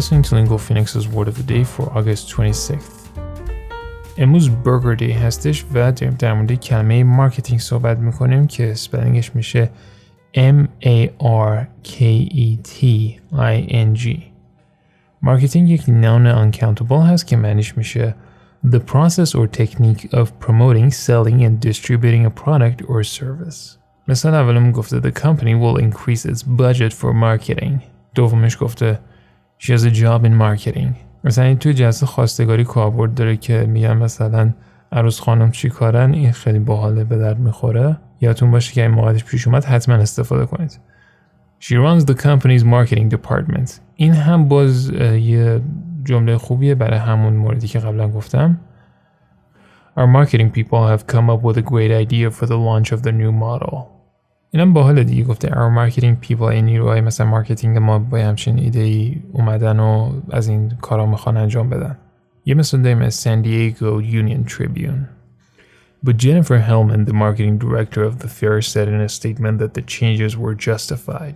listening to Lingo Phoenix's Word of the Day for August 26th. امروز برگر دی هستش و داریم در مورد کلمه مارکتینگ صحبت میکنیم که سپلنگش میشه M A R K E T I N G مارکتینگ یک noun uncountable هست که معنیش میشه the process or technique of promoting, selling and distributing a product or service. مثلا اولم گفته the company will increase its budget for marketing. دومش گفته she has a job in marketing. مثلا این توی جلسه خواستگاری کاربرد داره که میگن مثلا عروس خانم چی کارن؟ این خیلی باحاله به درد می‌خوره. یادتون باشه که این موقعش پیش اومد حتما استفاده کنید. She runs the company's marketing department. این هم باز یه جمله خوبیه برای همون موردی که قبلا گفتم. Our marketing people have come up with a great idea for the launch of the new model. اینم باحال دیگه گفته Our marketing people این نیروهای مثلا مارکتینگ ما با همچین ایده ای اومدن و از این کارا می‌خوان انجام بدن یه مثل داریم از San Diego Union Tribune But Jennifer Hellman, the marketing director of the fair, said in a statement that the changes were justified.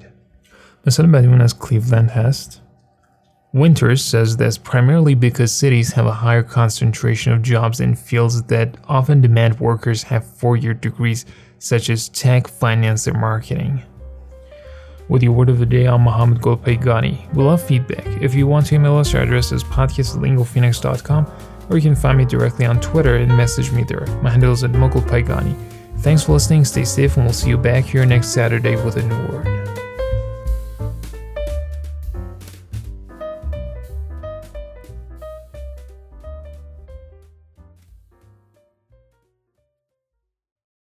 مثلا بعدیمون از Cleveland هست Winters says this primarily because cities have a higher concentration of jobs in fields that often demand workers have four year degrees, such as tech, finance, and marketing. With your word of the day, I'm Mohammad Golpayegani. We love feedback. If you want to email us, our address is podcast@lingophoenix.com, or you can find me directly on Twitter and message me there. My handle is at MoeGolpayegani. Thanks for listening, stay safe, and we'll see you back here next Saturday with a new word.